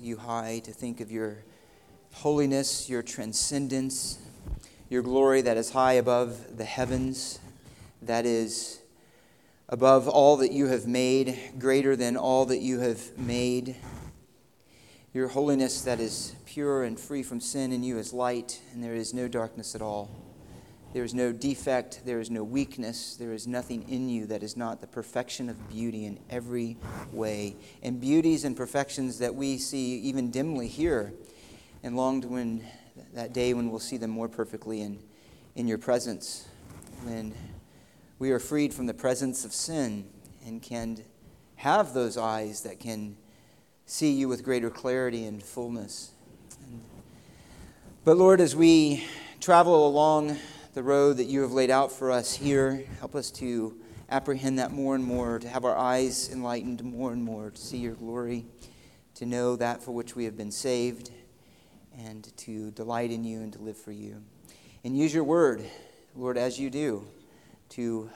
you high, to think of your holiness, your transcendence, your glory that is high above the heavens, that is above all that you have made, greater than all that you have made. Your holiness that is pure and free from sin in you is light, and there is no darkness at all. There is no defect, there is no weakness, there is nothing in you that is not the perfection of beauty in every way. And beauties and perfections that we see even dimly here, and longed when that day when we'll see them more perfectly in, in your presence, when we are freed from the presence of sin and can have those eyes that can see you with greater clarity and fullness. But Lord, as we travel along the road that you have laid out for us here. Help us to apprehend that more and more, to have our eyes enlightened more and more, to see your glory, to know that for which we have been saved, and to delight in you and to live for you. And use your word, Lord, as you do, to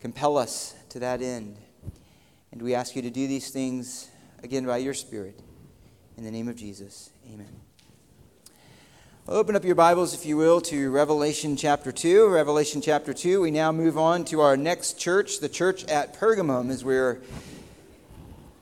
compel us to that end. And we ask you to do these things again by your Spirit. In the name of Jesus, amen. Open up your Bibles, if you will, to Revelation chapter 2. Revelation chapter 2. We now move on to our next church, the church at Pergamum, as we're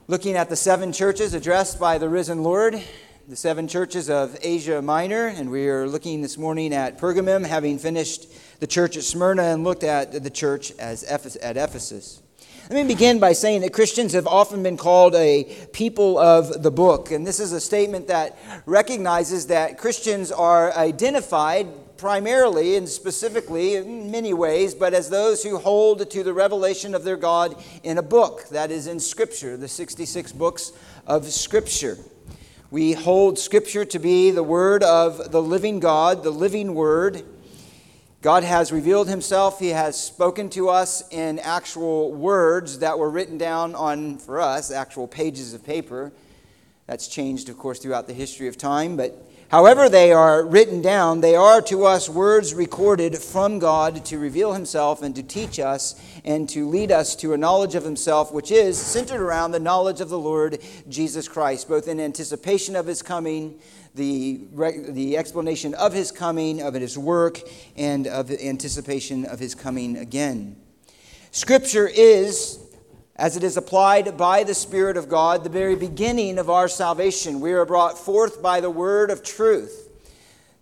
looking at the seven churches addressed by the risen Lord, the seven churches of Asia Minor. And we are looking this morning at Pergamum, having finished the church at Smyrna and looked at the church as at Ephesus. Let me begin by saying that Christians have often been called a people of the book. And this is a statement that recognizes that Christians are identified primarily and specifically in many ways, but as those who hold to the revelation of their God in a book, that is in Scripture, the 66 books of Scripture. We hold Scripture to be the Word of the living God, the living Word. God has revealed himself. He has spoken to us in actual words that were written down on, for us, actual pages of paper. That's changed, of course, throughout the history of time. But however they are written down, they are to us words recorded from God to reveal himself and to teach us and to lead us to a knowledge of himself, which is centered around the knowledge of the Lord Jesus Christ, both in anticipation of his coming the, the explanation of his coming, of his work, and of the anticipation of his coming again. Scripture is, as it is applied by the Spirit of God, the very beginning of our salvation. We are brought forth by the word of truth.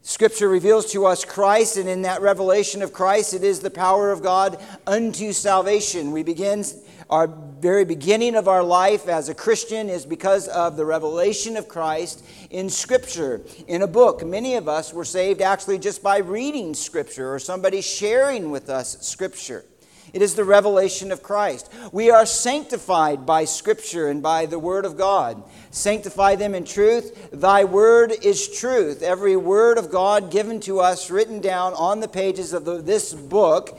Scripture reveals to us Christ, and in that revelation of Christ, it is the power of God unto salvation. We begin our very beginning of our life as a Christian is because of the revelation of Christ in Scripture, in a book. Many of us were saved actually just by reading Scripture or somebody sharing with us Scripture. It is the revelation of Christ. We are sanctified by Scripture and by the Word of God. Sanctify them in truth. Thy Word is truth. Every Word of God given to us, written down on the pages of the, this book,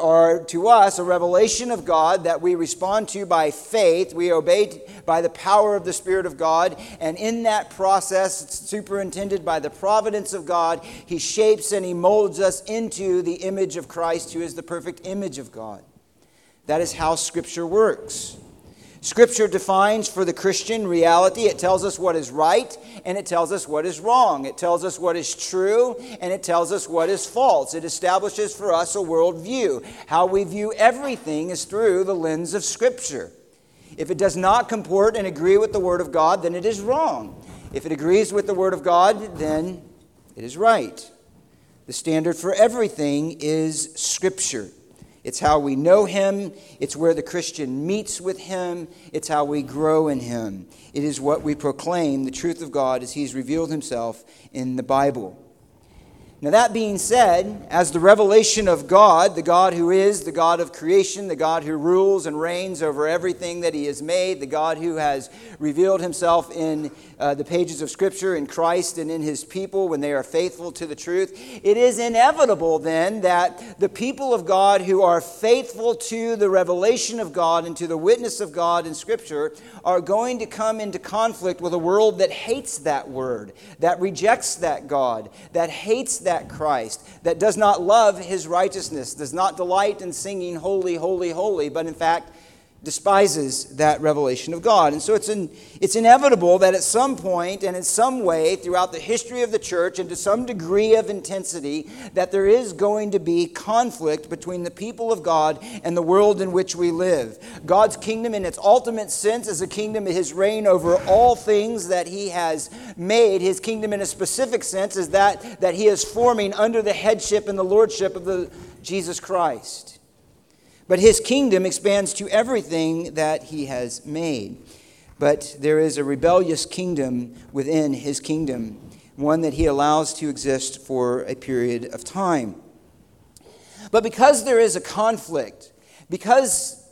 are to us a revelation of God that we respond to by faith. We obey by the power of the Spirit of God. And in that process, superintended by the providence of God, He shapes and He molds us into the image of Christ, who is the perfect image of God. That is how Scripture works. Scripture defines for the Christian reality. It tells us what is right and it tells us what is wrong. It tells us what is true and it tells us what is false. It establishes for us a worldview. How we view everything is through the lens of Scripture. If it does not comport and agree with the Word of God, then it is wrong. If it agrees with the Word of God, then it is right. The standard for everything is Scripture. It's how we know Him. It's where the Christian meets with Him. It's how we grow in Him. It is what we proclaim, the truth of God, as He's revealed Himself in the Bible. Now, that being said, as the revelation of God, the God who is the God of creation, the God who rules and reigns over everything that He has made, the God who has revealed Himself in uh, the pages of Scripture in Christ and in His people when they are faithful to the truth, it is inevitable then that the people of God who are faithful to the revelation of God and to the witness of God in Scripture are going to come into conflict with a world that hates that word, that rejects that God, that hates that that Christ, that does not love his righteousness, does not delight in singing, Holy, Holy, Holy, but in fact despises that revelation of God. And so it's, in, it's inevitable that at some point and in some way throughout the history of the church and to some degree of intensity that there is going to be conflict between the people of God and the world in which we live. God's kingdom in its ultimate sense is a kingdom of his reign over all things that he has made. His kingdom in a specific sense is that that he is forming under the headship and the lordship of the Jesus Christ. But his kingdom expands to everything that he has made. But there is a rebellious kingdom within his kingdom, one that he allows to exist for a period of time. But because there is a conflict, because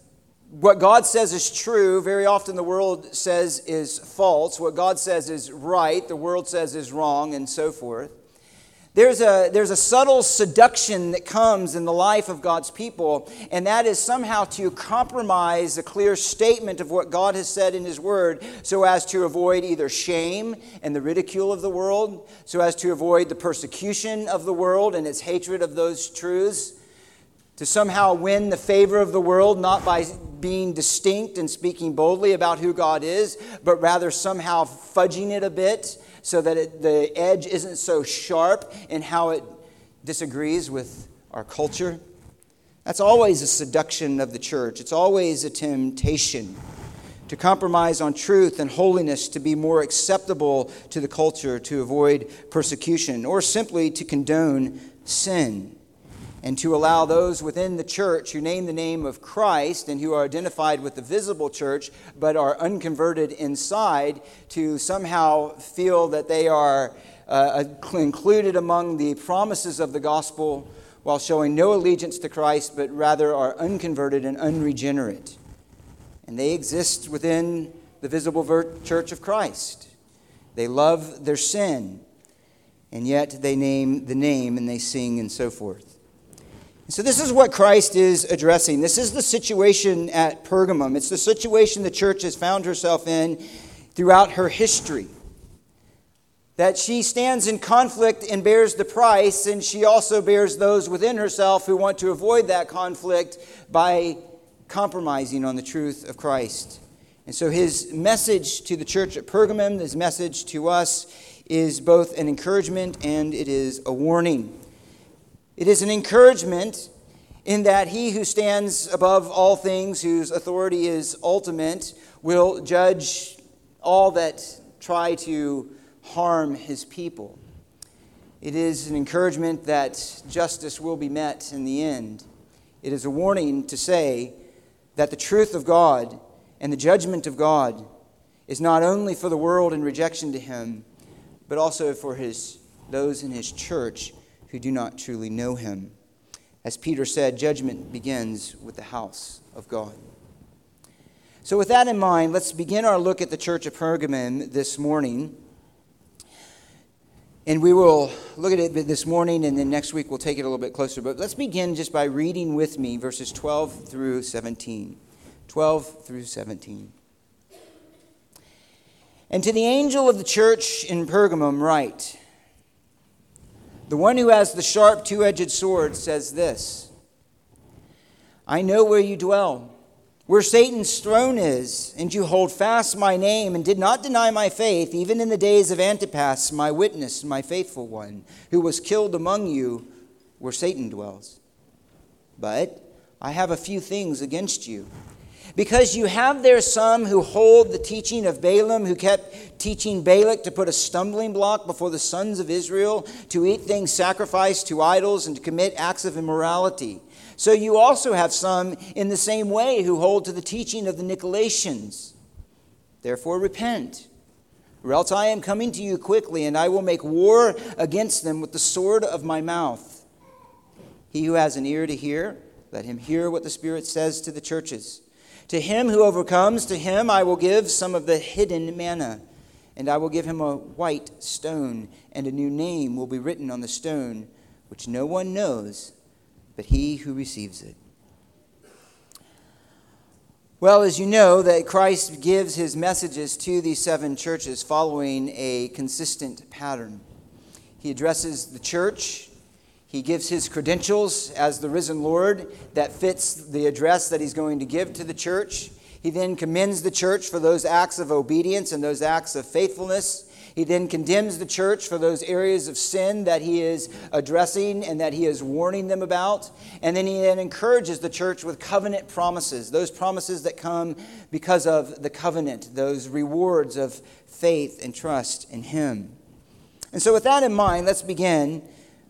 what God says is true, very often the world says is false. What God says is right, the world says is wrong, and so forth. There's a, there's a subtle seduction that comes in the life of God's people, and that is somehow to compromise a clear statement of what God has said in His Word so as to avoid either shame and the ridicule of the world, so as to avoid the persecution of the world and its hatred of those truths, to somehow win the favor of the world, not by being distinct and speaking boldly about who God is, but rather somehow fudging it a bit so that it, the edge isn't so sharp in how it disagrees with our culture. That's always a seduction of the church. It's always a temptation to compromise on truth and holiness to be more acceptable to the culture, to avoid persecution, or simply to condone sin and to allow those within the church who name the name of Christ and who are identified with the visible church but are unconverted inside to somehow feel that they are uh, included among the promises of the gospel while showing no allegiance to Christ but rather are unconverted and unregenerate. And they exist within the visible church of Christ. They love their sin, and yet they name the name and they sing and so forth. So, this is what Christ is addressing. This is the situation at Pergamum. It's the situation the church has found herself in throughout her history. That she stands in conflict and bears the price, and she also bears those within herself who want to avoid that conflict by compromising on the truth of Christ. And so, his message to the church at Pergamum, his message to us, is both an encouragement and it is a warning. It is an encouragement in that he who stands above all things, whose authority is ultimate, will judge all that try to harm his people. It is an encouragement that justice will be met in the end. It is a warning to say that the truth of God and the judgment of God is not only for the world in rejection to him, but also for his, those in his church who do not truly know him. As Peter said, judgment begins with the house of God. So, with that in mind, let's begin our look at the church of Pergamum this morning. And we will look at it this morning, and then next week we'll take it a little bit closer. But let's begin just by reading with me verses 12 through 17. 12 through 17. And to the angel of the church in Pergamum, write the one who has the sharp two edged sword says this I know where you dwell, where Satan's throne is, and you hold fast my name and did not deny my faith, even in the days of Antipas, my witness, my faithful one, who was killed among you where Satan dwells. But I have a few things against you because you have there some who hold the teaching of Balaam, who kept teaching Balak to put a stumbling block before the sons of Israel, to eat things sacrificed to idols, and to commit acts of immorality. So you also have some in the same way who hold to the teaching of the Nicolaitans. Therefore, repent, or else I am coming to you quickly, and I will make war against them with the sword of my mouth. He who has an ear to hear, let him hear what the Spirit says to the churches. To him who overcomes, to him I will give some of the hidden manna, and I will give him a white stone, and a new name will be written on the stone, which no one knows but he who receives it. Well, as you know, that Christ gives his messages to these seven churches following a consistent pattern. He addresses the church he gives his credentials as the risen Lord that fits the address that he's going to give to the church. He then commends the church for those acts of obedience and those acts of faithfulness. He then condemns the church for those areas of sin that he is addressing and that he is warning them about. And then he then encourages the church with covenant promises, those promises that come because of the covenant, those rewards of faith and trust in him. And so, with that in mind, let's begin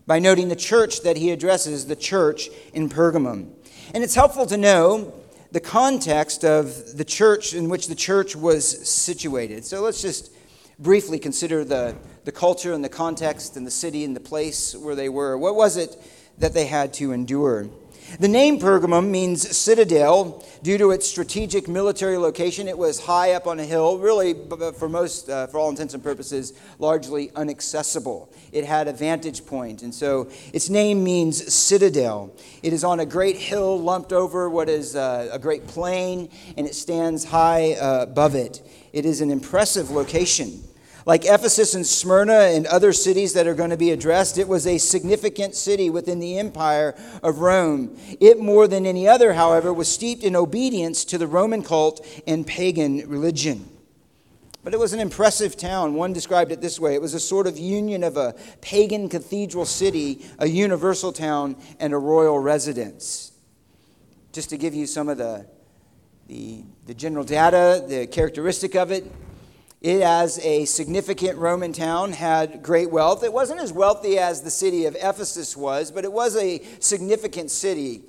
by noting the church that he addresses, the church in Pergamum. And it's helpful to know the context of the church in which the church was situated. So let's just briefly consider the, the culture and the context and the city and the place where they were. What was it that they had to endure? The name Pergamum means citadel due to its strategic military location. It was high up on a hill, really, for most, uh, for all intents and purposes, largely inaccessible. It had a vantage point, and so its name means citadel. It is on a great hill lumped over what is uh, a great plain, and it stands high uh, above it. It is an impressive location. Like Ephesus and Smyrna and other cities that are going to be addressed, it was a significant city within the empire of Rome. It, more than any other, however, was steeped in obedience to the Roman cult and pagan religion. But it was an impressive town. One described it this way it was a sort of union of a pagan cathedral city, a universal town, and a royal residence. Just to give you some of the, the, the general data, the characteristic of it, it, as a significant Roman town, had great wealth. It wasn't as wealthy as the city of Ephesus was, but it was a significant city.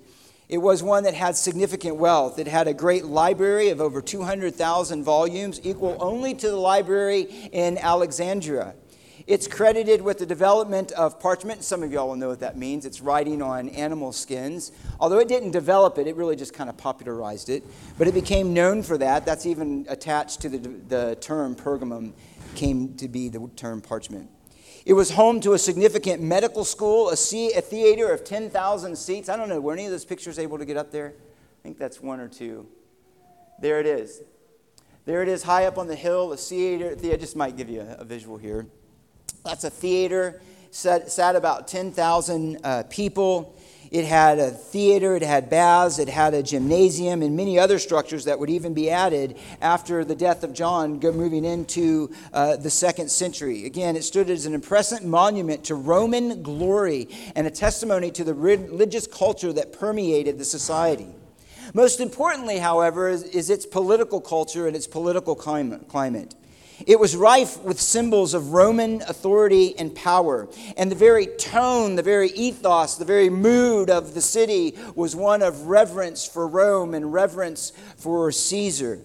It was one that had significant wealth. It had a great library of over 200,000 volumes, equal only to the library in Alexandria. It's credited with the development of parchment. Some of y'all will know what that means. It's writing on animal skins. Although it didn't develop it, it really just kind of popularized it. But it became known for that. That's even attached to the, the term Pergamum, came to be the term parchment. It was home to a significant medical school, a, a theater of 10,000 seats. I don't know, were any of those pictures able to get up there? I think that's one or two. There it is. There it is, high up on the hill, a theater. I just might give you a, a visual here. That's a theater, sat, sat about 10,000 uh, people. It had a theater, it had baths, it had a gymnasium, and many other structures that would even be added after the death of John, moving into uh, the second century. Again, it stood as an impressive monument to Roman glory and a testimony to the religious culture that permeated the society. Most importantly, however, is, is its political culture and its political climate. It was rife with symbols of Roman authority and power. And the very tone, the very ethos, the very mood of the city was one of reverence for Rome and reverence for Caesar.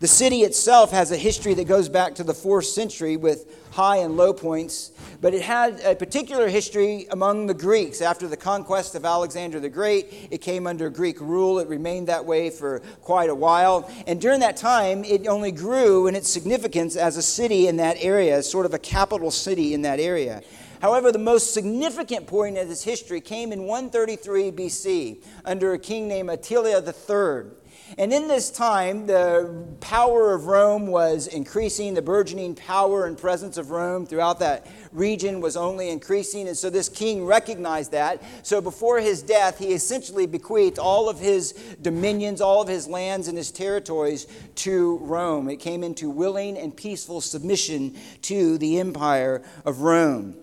The city itself has a history that goes back to the fourth century with high and low points, but it had a particular history among the Greeks. After the conquest of Alexander the Great, it came under Greek rule. It remained that way for quite a while. And during that time, it only grew in its significance as a city in that area, sort of a capital city in that area. However, the most significant point of its history came in 133 BC under a king named Attalus III. And in this time, the power of Rome was increasing. The burgeoning power and presence of Rome throughout that region was only increasing. And so this king recognized that. So before his death, he essentially bequeathed all of his dominions, all of his lands, and his territories to Rome. It came into willing and peaceful submission to the empire of Rome.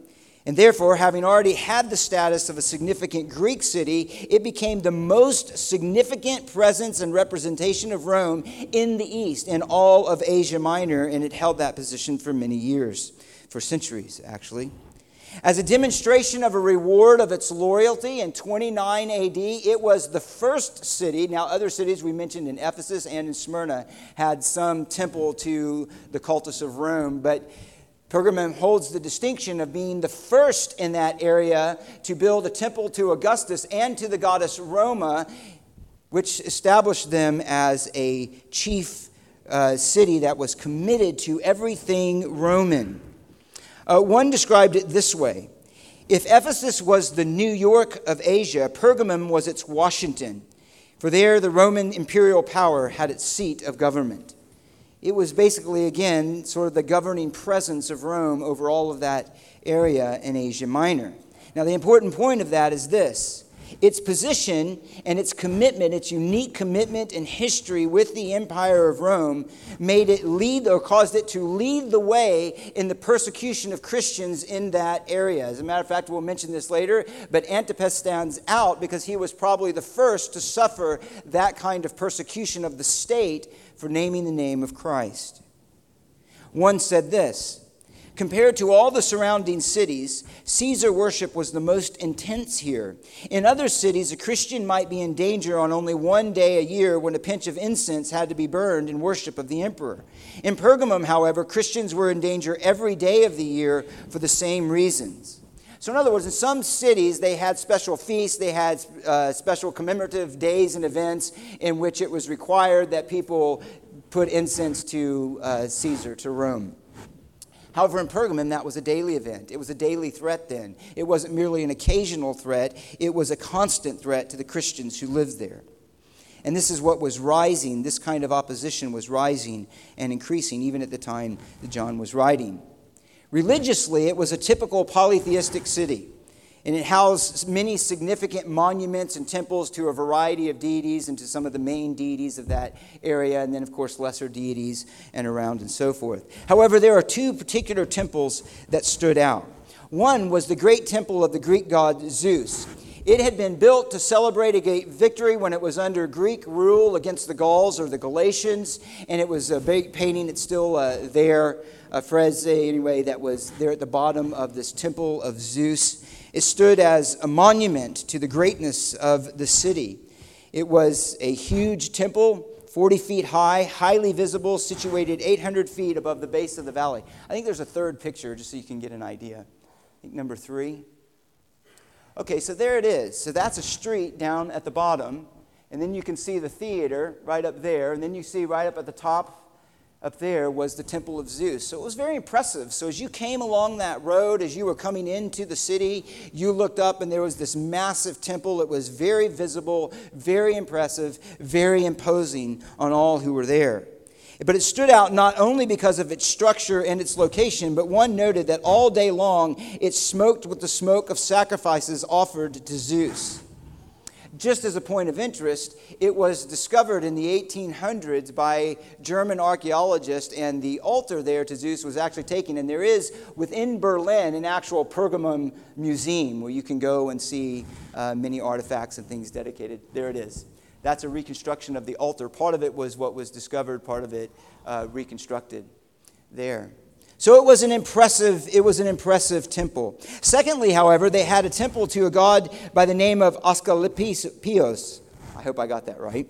And therefore, having already had the status of a significant Greek city, it became the most significant presence and representation of Rome in the East, in all of Asia Minor, and it held that position for many years, for centuries, actually. As a demonstration of a reward of its loyalty in 29 AD, it was the first city. Now, other cities we mentioned in Ephesus and in Smyrna had some temple to the cultus of Rome, but Pergamum holds the distinction of being the first in that area to build a temple to Augustus and to the goddess Roma, which established them as a chief uh, city that was committed to everything Roman. Uh, one described it this way If Ephesus was the New York of Asia, Pergamum was its Washington, for there the Roman imperial power had its seat of government it was basically, again, sort of the governing presence of Rome over all of that area in Asia Minor. Now, the important point of that is this Its position and its commitment, its unique commitment and history with the Empire of Rome, made it lead or caused it to lead the way in the persecution of Christians in that area. As a matter of fact, we'll mention this later, but Antipas stands out because he was probably the first to suffer that kind of persecution of the state for naming the name of Christ. One said this. Compared to all the surrounding cities, Caesar worship was the most intense here. In other cities, a Christian might be in danger on only one day a year when a pinch of incense had to be burned in worship of the emperor. In Pergamum, however, Christians were in danger every day of the year for the same reasons. So, in other words, in some cities, they had special feasts, they had uh, special commemorative days and events in which it was required that people put incense to uh, Caesar, to Rome. However, in Pergamum, that was a daily event. It was a daily threat then. It wasn't merely an occasional threat, it was a constant threat to the Christians who lived there. And this is what was rising. This kind of opposition was rising and increasing even at the time that John was writing. Religiously, it was a typical polytheistic city and it housed many significant monuments and temples to a variety of deities and to some of the main deities of that area, and then, of course, lesser deities and around and so forth. However, there are two particular temples that stood out. One was the great temple of the Greek god Zeus. It had been built to celebrate a victory when it was under Greek rule against the Gauls or the Galatians, and it was a big painting. It's still uh, there, a frieze anyway, that was there at the bottom of this temple of Zeus. It stood as a monument to the greatness of the city. It was a huge temple, 40 feet high, highly visible, situated 800 feet above the base of the valley. I think there's a third picture just so you can get an idea. I think number three. Okay, so there it is. So that's a street down at the bottom. And then you can see the theater right up there. And then you see right up at the top up there was the temple of Zeus. So it was very impressive. So as you came along that road, as you were coming into the city, you looked up and there was this massive temple. It was very visible, very impressive, very imposing on all who were there. But it stood out not only because of its structure and its location, but one noted that all day long it smoked with the smoke of sacrifices offered to Zeus. Just as a point of interest, it was discovered in the 1800s by German archaeologists, and the altar there to Zeus was actually taken. And there is within Berlin an actual Pergamum museum where you can go and see uh, many artifacts and things dedicated. There it is. That's a reconstruction of the altar. Part of it was what was discovered, part of it uh, reconstructed there. So it was an impressive, it was an impressive temple. Secondly, however, they had a temple to a god by the name of Asclepios. I hope I got that right.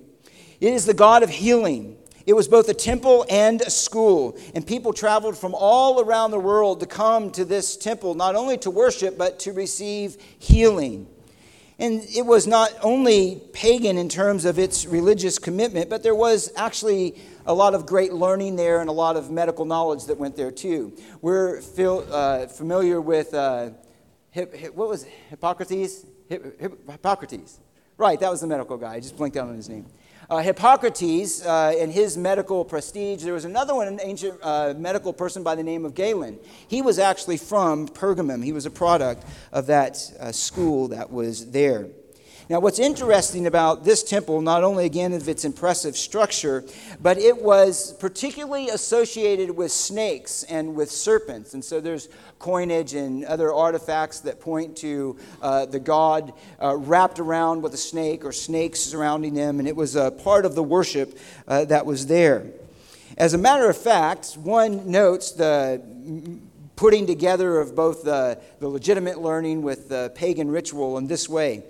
It is the god of healing. It was both a temple and a school, and people traveled from all around the world to come to this temple, not only to worship, but to receive healing. And it was not only pagan in terms of its religious commitment, but there was actually a lot of great learning there and a lot of medical knowledge that went there too. We're uh, familiar with, uh, hip, hip, what was it? Hippocrates? Hip, Hippocrates. Right, that was the medical guy. I just blinked out on his name. Uh, Hippocrates uh, and his medical prestige. There was another one, an ancient uh, medical person by the name of Galen. He was actually from Pergamum. He was a product of that uh, school that was there. Now, what's interesting about this temple, not only again of its impressive structure, but it was particularly associated with snakes and with serpents. And so there's coinage and other artifacts that point to uh, the god uh, wrapped around with a snake or snakes surrounding them. And it was a part of the worship uh, that was there. As a matter of fact, one notes the putting together of both the, the legitimate learning with the pagan ritual in this way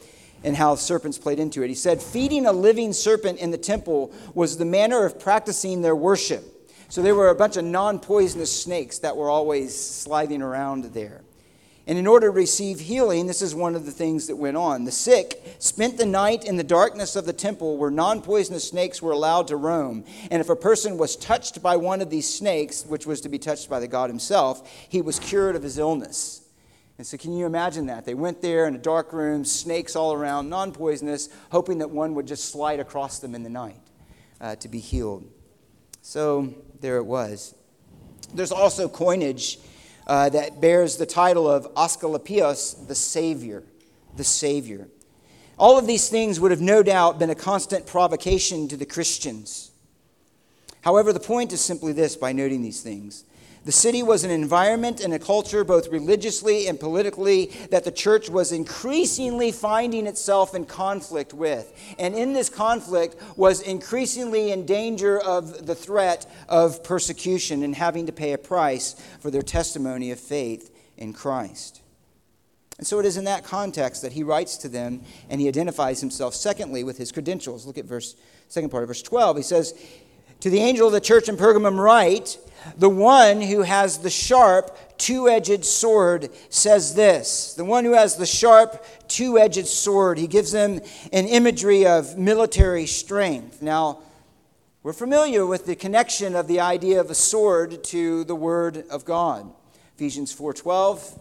and how serpents played into it. He said, Feeding a living serpent in the temple was the manner of practicing their worship. So there were a bunch of non poisonous snakes that were always slithing around there. And in order to receive healing, this is one of the things that went on. The sick spent the night in the darkness of the temple where non poisonous snakes were allowed to roam. And if a person was touched by one of these snakes, which was to be touched by the God himself, he was cured of his illness. And so, can you imagine that? They went there in a dark room, snakes all around, non poisonous, hoping that one would just slide across them in the night uh, to be healed. So, there it was. There's also coinage uh, that bears the title of Asclepios, the Savior. The Savior. All of these things would have no doubt been a constant provocation to the Christians. However, the point is simply this by noting these things. The city was an environment and a culture, both religiously and politically, that the church was increasingly finding itself in conflict with. And in this conflict was increasingly in danger of the threat of persecution and having to pay a price for their testimony of faith in Christ. And so it is in that context that he writes to them and he identifies himself, secondly, with his credentials. Look at verse, second part of verse 12. He says, To the angel of the church in Pergamum, write, the one who has the sharp, two edged sword says this. The one who has the sharp, two edged sword, he gives them an imagery of military strength. Now, we're familiar with the connection of the idea of a sword to the word of God. Ephesians 4:12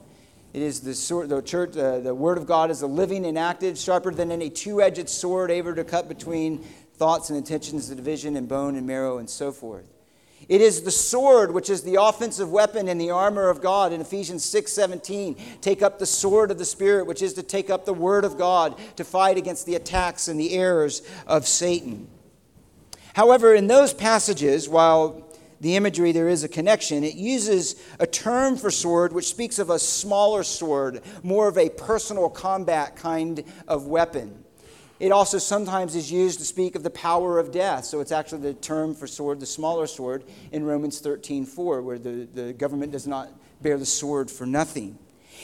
it is the sword, the church, uh, the word of God is a living and active, sharper than any two-edged sword, able to cut between thoughts and intentions, the division and bone and marrow, and so forth. It is the sword which is the offensive weapon in the armor of God. In Ephesians 6:17, take up the sword of the spirit, which is to take up the word of God to fight against the attacks and the errors of Satan. However, in those passages, while the imagery there is a connection, it uses a term for sword which speaks of a smaller sword, more of a personal combat kind of weapon. It also sometimes is used to speak of the power of death. So it's actually the term for sword, the smaller sword, in Romans 13 4, where the, the government does not bear the sword for nothing.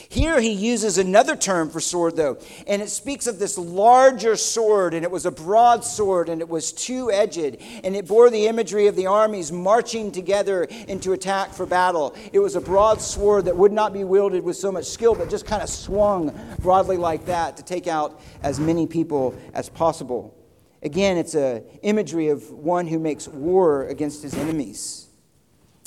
Here he uses another term for sword, though, and it speaks of this larger sword, and it was a broad sword, and it was two edged, and it bore the imagery of the armies marching together into attack for battle. It was a broad sword that would not be wielded with so much skill, but just kind of swung broadly like that to take out as many people as possible. Again, it's an imagery of one who makes war against his enemies.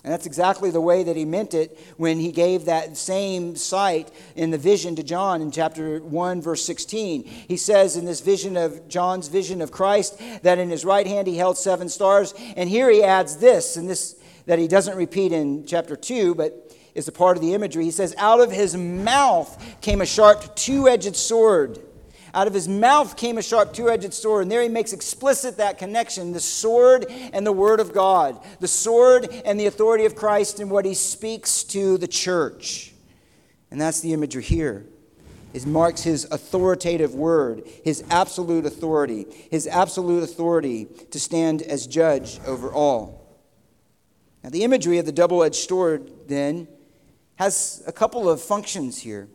And that's exactly the way that he meant it when he gave that same sight in the vision to John in chapter 1, verse 16. He says in this vision of John's vision of Christ that in his right hand he held seven stars. And here he adds this, and this that he doesn't repeat in chapter 2, but is a part of the imagery. He says, Out of his mouth came a sharp two edged sword out of his mouth came a sharp two edged sword. And there he makes explicit that connection the sword and the word of God, the sword and the authority of Christ and what he speaks to the church. And that's the imagery here. It marks his authoritative word, his absolute authority, his absolute authority to stand as judge over all. Now, the imagery of the double edged sword then has a couple of functions here.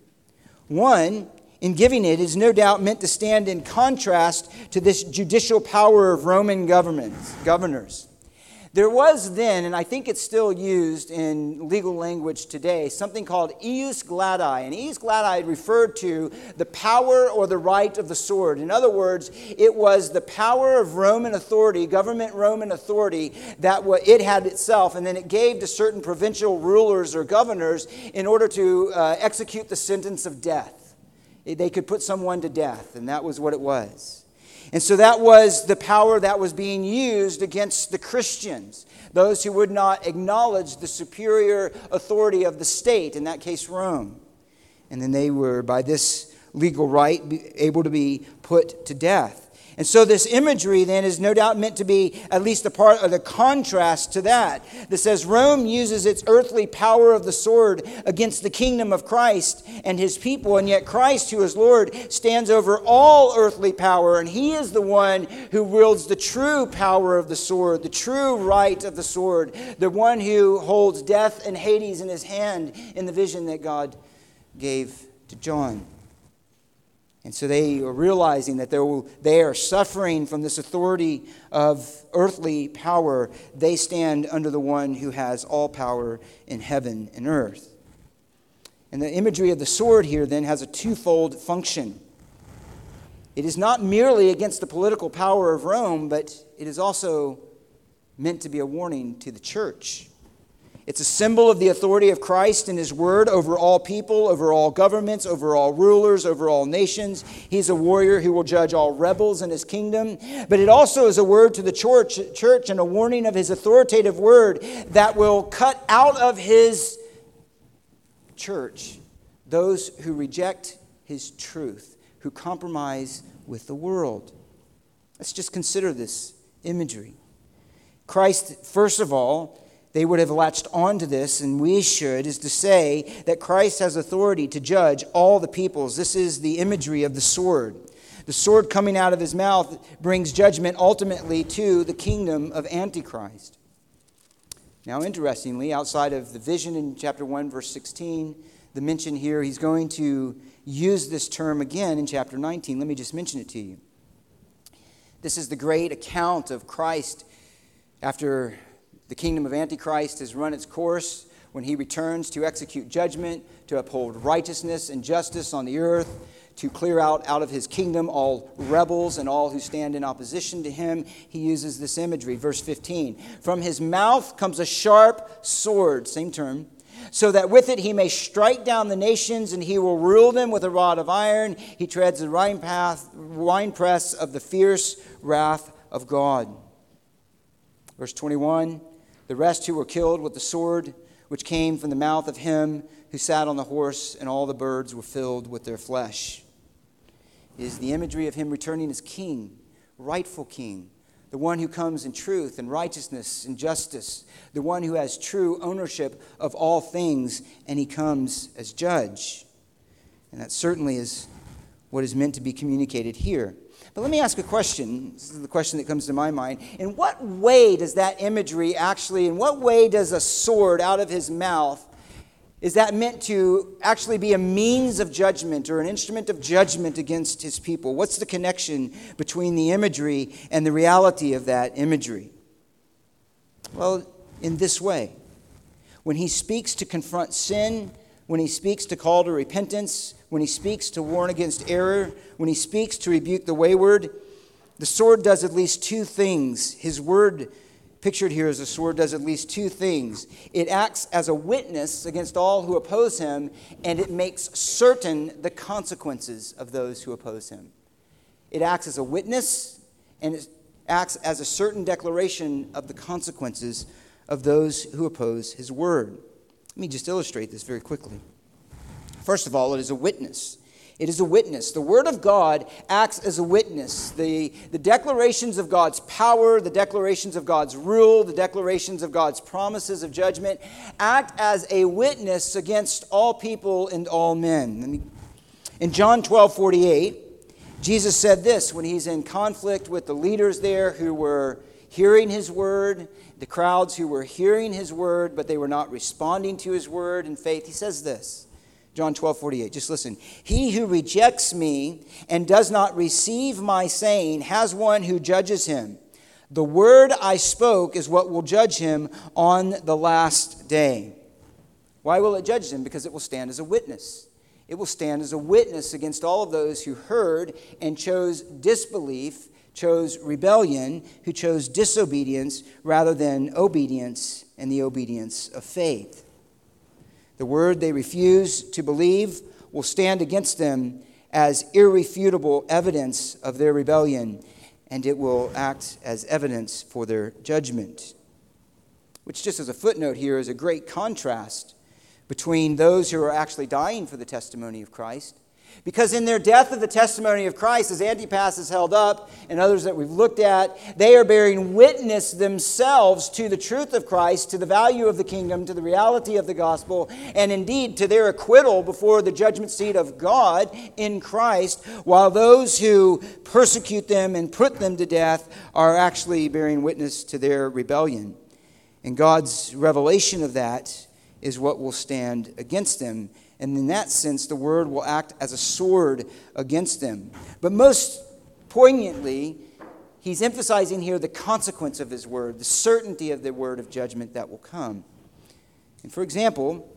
One in giving it is no doubt meant to stand in contrast to this judicial power of Roman governments, governors. There was then, and I think it's still used in legal language today, something called ius gladii. And ius gladii referred to the power or the right of the sword. In other words, it was the power of Roman authority, government Roman authority, that it had itself, and then it gave to certain provincial rulers or governors in order to uh, execute the sentence of death. They could put someone to death, and that was what it was. And so that was the power that was being used against the Christians, those who would not acknowledge the superior authority of the state, in that case, Rome. And then they were, by this legal right, able to be put to death. And so this imagery then is no doubt meant to be at least a part of the contrast to that. That says Rome uses its earthly power of the sword against the kingdom of Christ and his people, and yet Christ, who is Lord, stands over all earthly power, and he is the one who wields the true power of the sword, the true right of the sword, the one who holds death and Hades in his hand in the vision that God gave to John. And so they are realizing that they are suffering from this authority of earthly power. They stand under the one who has all power in heaven and earth. And the imagery of the sword here then has a twofold function. It is not merely against the political power of Rome, but it is also meant to be a warning to the church. It's a symbol of the authority of Christ and His Word over all people, over all governments, over all rulers, over all nations. He's a warrior who will judge all rebels in His kingdom. But it also is a word to the church, church and a warning of His authoritative word that will cut out of His church those who reject His truth, who compromise with the world. Let's just consider this imagery. Christ, first of all, they would have latched onto this, and we should, is to say that Christ has authority to judge all the peoples. This is the imagery of the sword. The sword coming out of his mouth brings judgment ultimately to the kingdom of Antichrist. Now, interestingly, outside of the vision in chapter 1, verse 16, the mention here, he's going to use this term again in chapter 19. Let me just mention it to you. This is the great account of Christ after the kingdom of Antichrist has run its course, when he returns to execute judgment, to uphold righteousness and justice on the earth, to clear out out of his kingdom all rebels and all who stand in opposition to him, he uses this imagery. Verse 15 From his mouth comes a sharp sword, same term, so that with it he may strike down the nations and he will rule them with a rod of iron. He treads the wine, path, wine press of the fierce wrath of God. Verse 21 The rest who were killed with the sword which came from the mouth of him who sat on the horse, and all the birds were filled with their flesh. It is the imagery of him returning as king, rightful king, the one who comes in truth and righteousness and justice, the one who has true ownership of all things, and he comes as judge. And that certainly is what is meant to be communicated here. But let me ask a question. This is the question that comes to my mind. In what way does that imagery actually, in what way does a sword out of his mouth, is that meant to actually be a means of judgment or an instrument of judgment against his people? What's the connection between the imagery and the reality of that imagery? Well, in this way. When he speaks to confront sin, when he speaks to call to repentance, when he speaks to warn against error, when he speaks to rebuke the wayward, the sword does at least two things. His word, pictured here as a sword, does at least two things. It acts as a witness against all who oppose him, and it makes certain the consequences of those who oppose him. It acts as a witness, and it acts as a certain declaration of the consequences of those who oppose his word. Let me just illustrate this very quickly. First of all, it is a witness. It is a witness. The Word of God acts as a witness. The, the declarations of God's power, the declarations of God's rule, the declarations of God's promises of judgment act as a witness against all people and all men. In John 12 48, Jesus said this when he's in conflict with the leaders there who were hearing his word the crowds who were hearing his word, but they were not responding to his word in faith. He says this John 12, 48. Just listen. He who rejects me and does not receive my saying has one who judges him. The word I spoke is what will judge him on the last day. Why will it judge him? Because it will stand as a witness. It will stand as a witness against all of those who heard and chose disbelief chose rebellion, who chose disobedience rather than obedience and the obedience of faith. The word they refuse to believe will stand against them as irrefutable evidence of their rebellion, and it will act as evidence for their judgment. Which, just as a footnote here, is a great contrast between those who are actually dying for the testimony of Christ because in their death of the testimony of Christ, as Antipas is held up and others that we've looked at, they are bearing witness themselves to the truth of Christ, to the value of the kingdom, to the reality of the gospel, and indeed to their acquittal before the judgment seat of God in Christ, while those who persecute them and put them to death are actually bearing witness to their rebellion. And God's revelation of that is what will stand against them and in that sense, the word will act as a sword against them. But most poignantly, he's emphasizing here the consequence of his word, the certainty of the word of judgment that will come. And for example,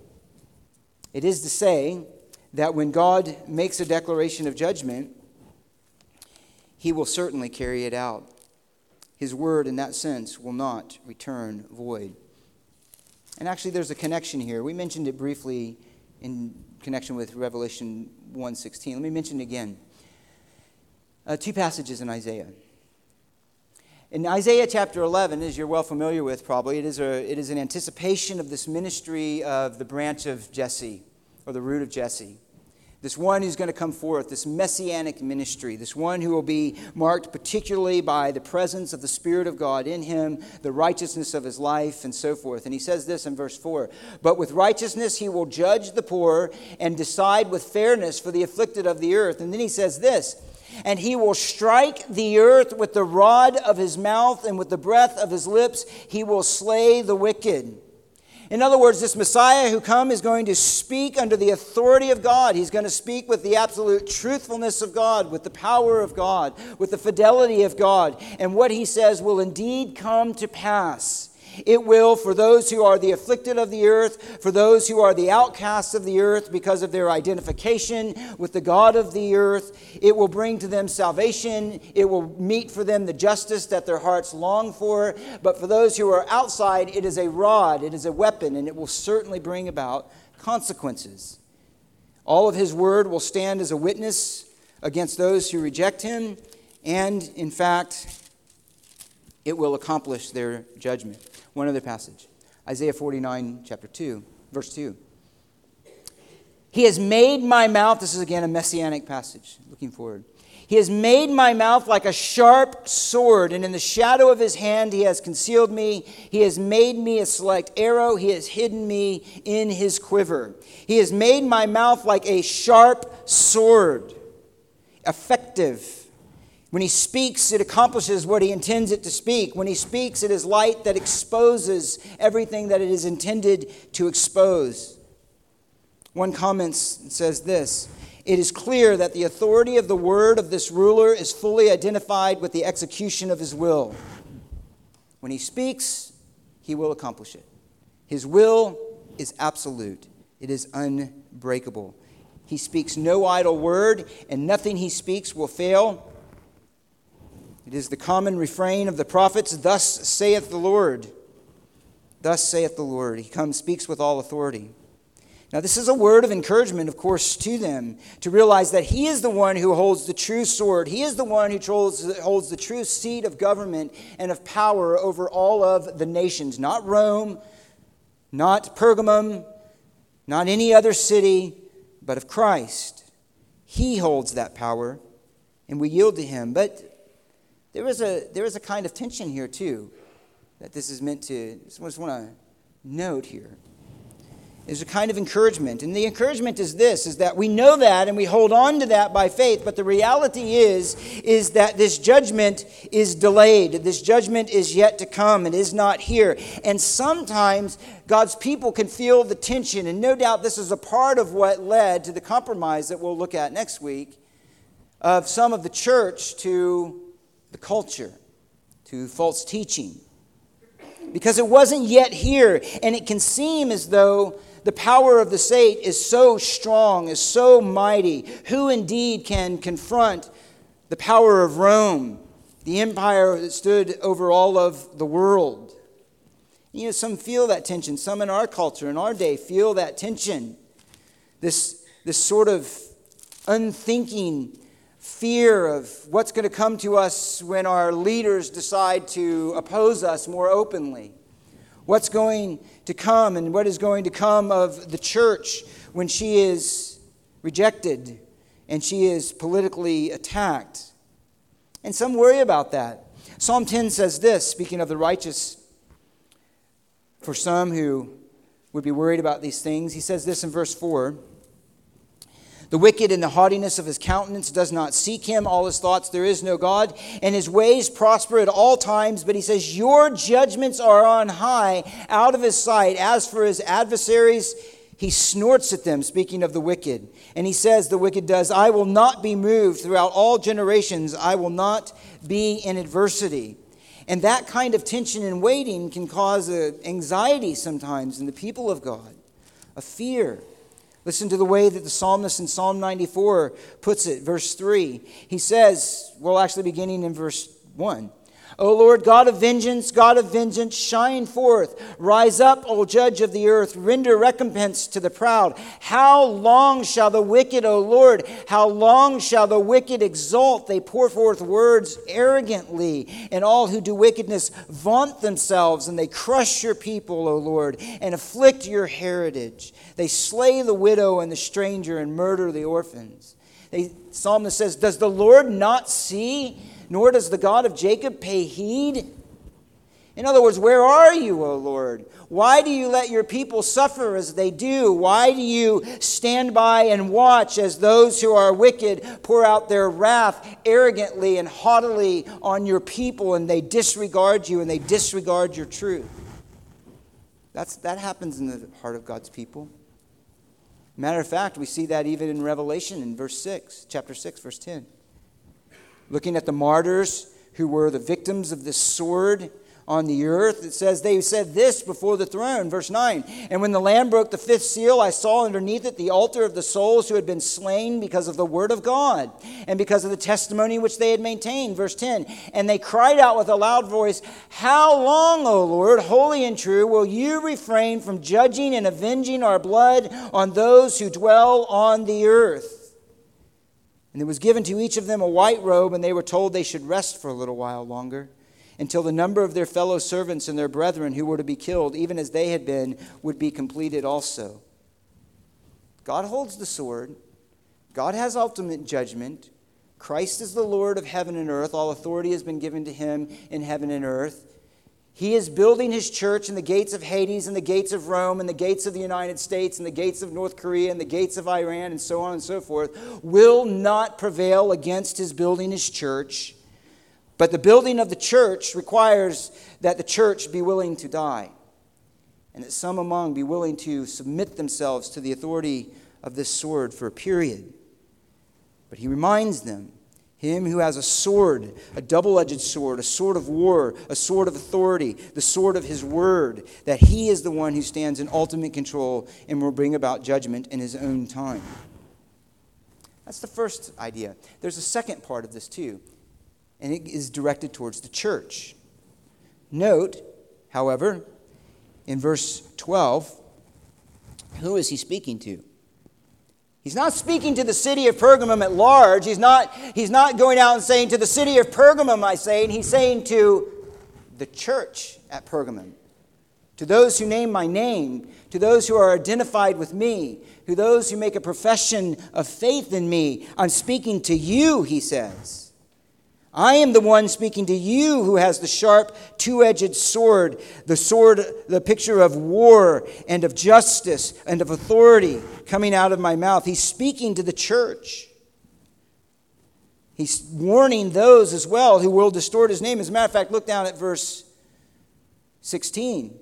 it is to say that when God makes a declaration of judgment, he will certainly carry it out. His word, in that sense, will not return void. And actually, there's a connection here. We mentioned it briefly in connection with Revelation 1:16. Let me mention again. Uh, two passages in Isaiah. In Isaiah chapter 11, as you're well familiar with probably, it is, a, it is an anticipation of this ministry of the branch of Jesse, or the root of Jesse. This one who's going to come forth, this messianic ministry, this one who will be marked particularly by the presence of the Spirit of God in him, the righteousness of his life, and so forth. And he says this in verse 4 But with righteousness he will judge the poor and decide with fairness for the afflicted of the earth. And then he says this and he will strike the earth with the rod of his mouth and with the breath of his lips he will slay the wicked in other words, this Messiah who come is going to speak under the authority of God. He's going to speak with the absolute truthfulness of God, with the power of God, with the fidelity of God. And what he says will indeed come to pass. It will, for those who are the afflicted of the earth, for those who are the outcasts of the earth because of their identification with the God of the earth, it will bring to them salvation. It will meet for them the justice that their hearts long for. But for those who are outside, it is a rod, it is a weapon, and it will certainly bring about consequences. All of his word will stand as a witness against those who reject him, and in fact, it will accomplish their judgment. One other passage Isaiah 49, chapter 2, verse 2. He has made my mouth, this is again a messianic passage, looking forward. He has made my mouth like a sharp sword, and in the shadow of his hand he has concealed me. He has made me a select arrow. He has hidden me in his quiver. He has made my mouth like a sharp sword, effective when he speaks, it accomplishes what he intends it to speak. When he speaks, it is light that exposes everything that it is intended to expose. One comments says this It is clear that the authority of the word of this ruler is fully identified with the execution of his will. When he speaks, he will accomplish it. His will is absolute, it is unbreakable. He speaks no idle word, and nothing he speaks will fail. It is the common refrain of the prophets, Thus saith the Lord. Thus saith the Lord. He comes, speaks with all authority. Now, this is a word of encouragement, of course, to them to realize that He is the one who holds the true sword. He is the one who holds, the true seat of government and of power over all of the nations, not Rome, not Pergamum, not any other city, but of Christ. He holds that power, and we yield to Him. But there is a, there is a kind of tension here, too, that this is meant to, I just want to note here. There's a kind of encouragement. And the encouragement is this, is that we know that and we hold on to that by faith, but the reality is, is that this judgment is delayed. This judgment is yet to come. It is not here. And sometimes God's people can feel the tension, and no doubt this is a part of what led to the compromise that we'll look at next week of some of the church to the culture, to false teaching. Because it wasn't yet here, and it can seem as though the power of the state is so strong, is so mighty. Who indeed can confront the power of Rome, the empire that stood over all of the world? You know, some feel that tension. Some in our culture, in our day, feel that tension. This, this sort of unthinking fear of what's going to come to us when our leaders decide to oppose us more openly. What's going to come and what is going to come of the church when she is rejected and she is politically attacked. And some worry about that. Psalm 10 says this, speaking of the righteous, for some who would be worried about these things, he says this in verse 4 the wicked in the haughtiness of his countenance does not seek him. All his thoughts, there is no God. And his ways prosper at all times. But he says, Your judgments are on high, out of his sight. As for his adversaries, he snorts at them, speaking of the wicked. And he says, The wicked does, I will not be moved throughout all generations. I will not be in adversity. And that kind of tension and waiting can cause anxiety sometimes in the people of God, a fear. Listen to the way that the psalmist in Psalm 94 puts it, verse 3. He says, well, actually, beginning in verse 1 O Lord, God of vengeance, God of vengeance, shine forth. Rise up, O judge of the earth. Render recompense to the proud. How long shall the wicked, O Lord, how long shall the wicked exult? They pour forth words arrogantly, and all who do wickedness vaunt themselves, and they crush your people, O Lord, and afflict your heritage. They slay the widow and the stranger and murder the orphans. The psalmist says, Does the Lord not see? Nor does the God of Jacob pay heed? In other words, where are you, O Lord? Why do you let your people suffer as they do? Why do you stand by and watch as those who are wicked pour out their wrath arrogantly and haughtily on your people and they disregard you and they disregard your truth? That's, that happens in the heart of God's people. Matter of fact, we see that even in Revelation in verse 6, chapter 6, verse 10 looking at the martyrs who were the victims of this sword on the earth. It says, They said this before the throne, verse 9. And when the Lamb broke the fifth seal, I saw underneath it the altar of the souls who had been slain because of the word of God and because of the testimony which they had maintained, verse 10. And they cried out with a loud voice, How long, O Lord, holy and true, will you refrain from judging and avenging our blood on those who dwell on the earth? And there was given to each of them a white robe, and they were told they should rest for a little while longer, until the number of their fellow servants and their brethren who were to be killed, even as they had been, would be completed also. God holds the sword, God has ultimate judgment. Christ is the Lord of heaven and earth. All authority has been given to him in heaven and earth. He is building his church in the gates of Hades and the gates of Rome and the gates of the United States and the gates of North Korea and the gates of Iran and so on and so forth will not prevail against his building his church. But the building of the church requires that the church be willing to die and that some among be willing to submit themselves to the authority of this sword for a period. But he reminds them him who has a sword, a double edged sword, a sword of war, a sword of authority, the sword of his word, that he is the one who stands in ultimate control and will bring about judgment in his own time. That's the first idea. There's a second part of this too, and it is directed towards the church. Note, however, in verse 12, who is he speaking to? He's not speaking to the city of Pergamum at large. He's not, he's not going out and saying, To the city of Pergamum, I say, and he's saying to the church at Pergamum, to those who name my name, to those who are identified with me, to those who make a profession of faith in me. I'm speaking to you, he says. I am the one speaking to you who has the sharp, two edged sword, the sword, the picture of war and of justice and of authority coming out of my mouth. He's speaking to the church. He's warning those as well who will distort his name. As a matter of fact, look down at verse 16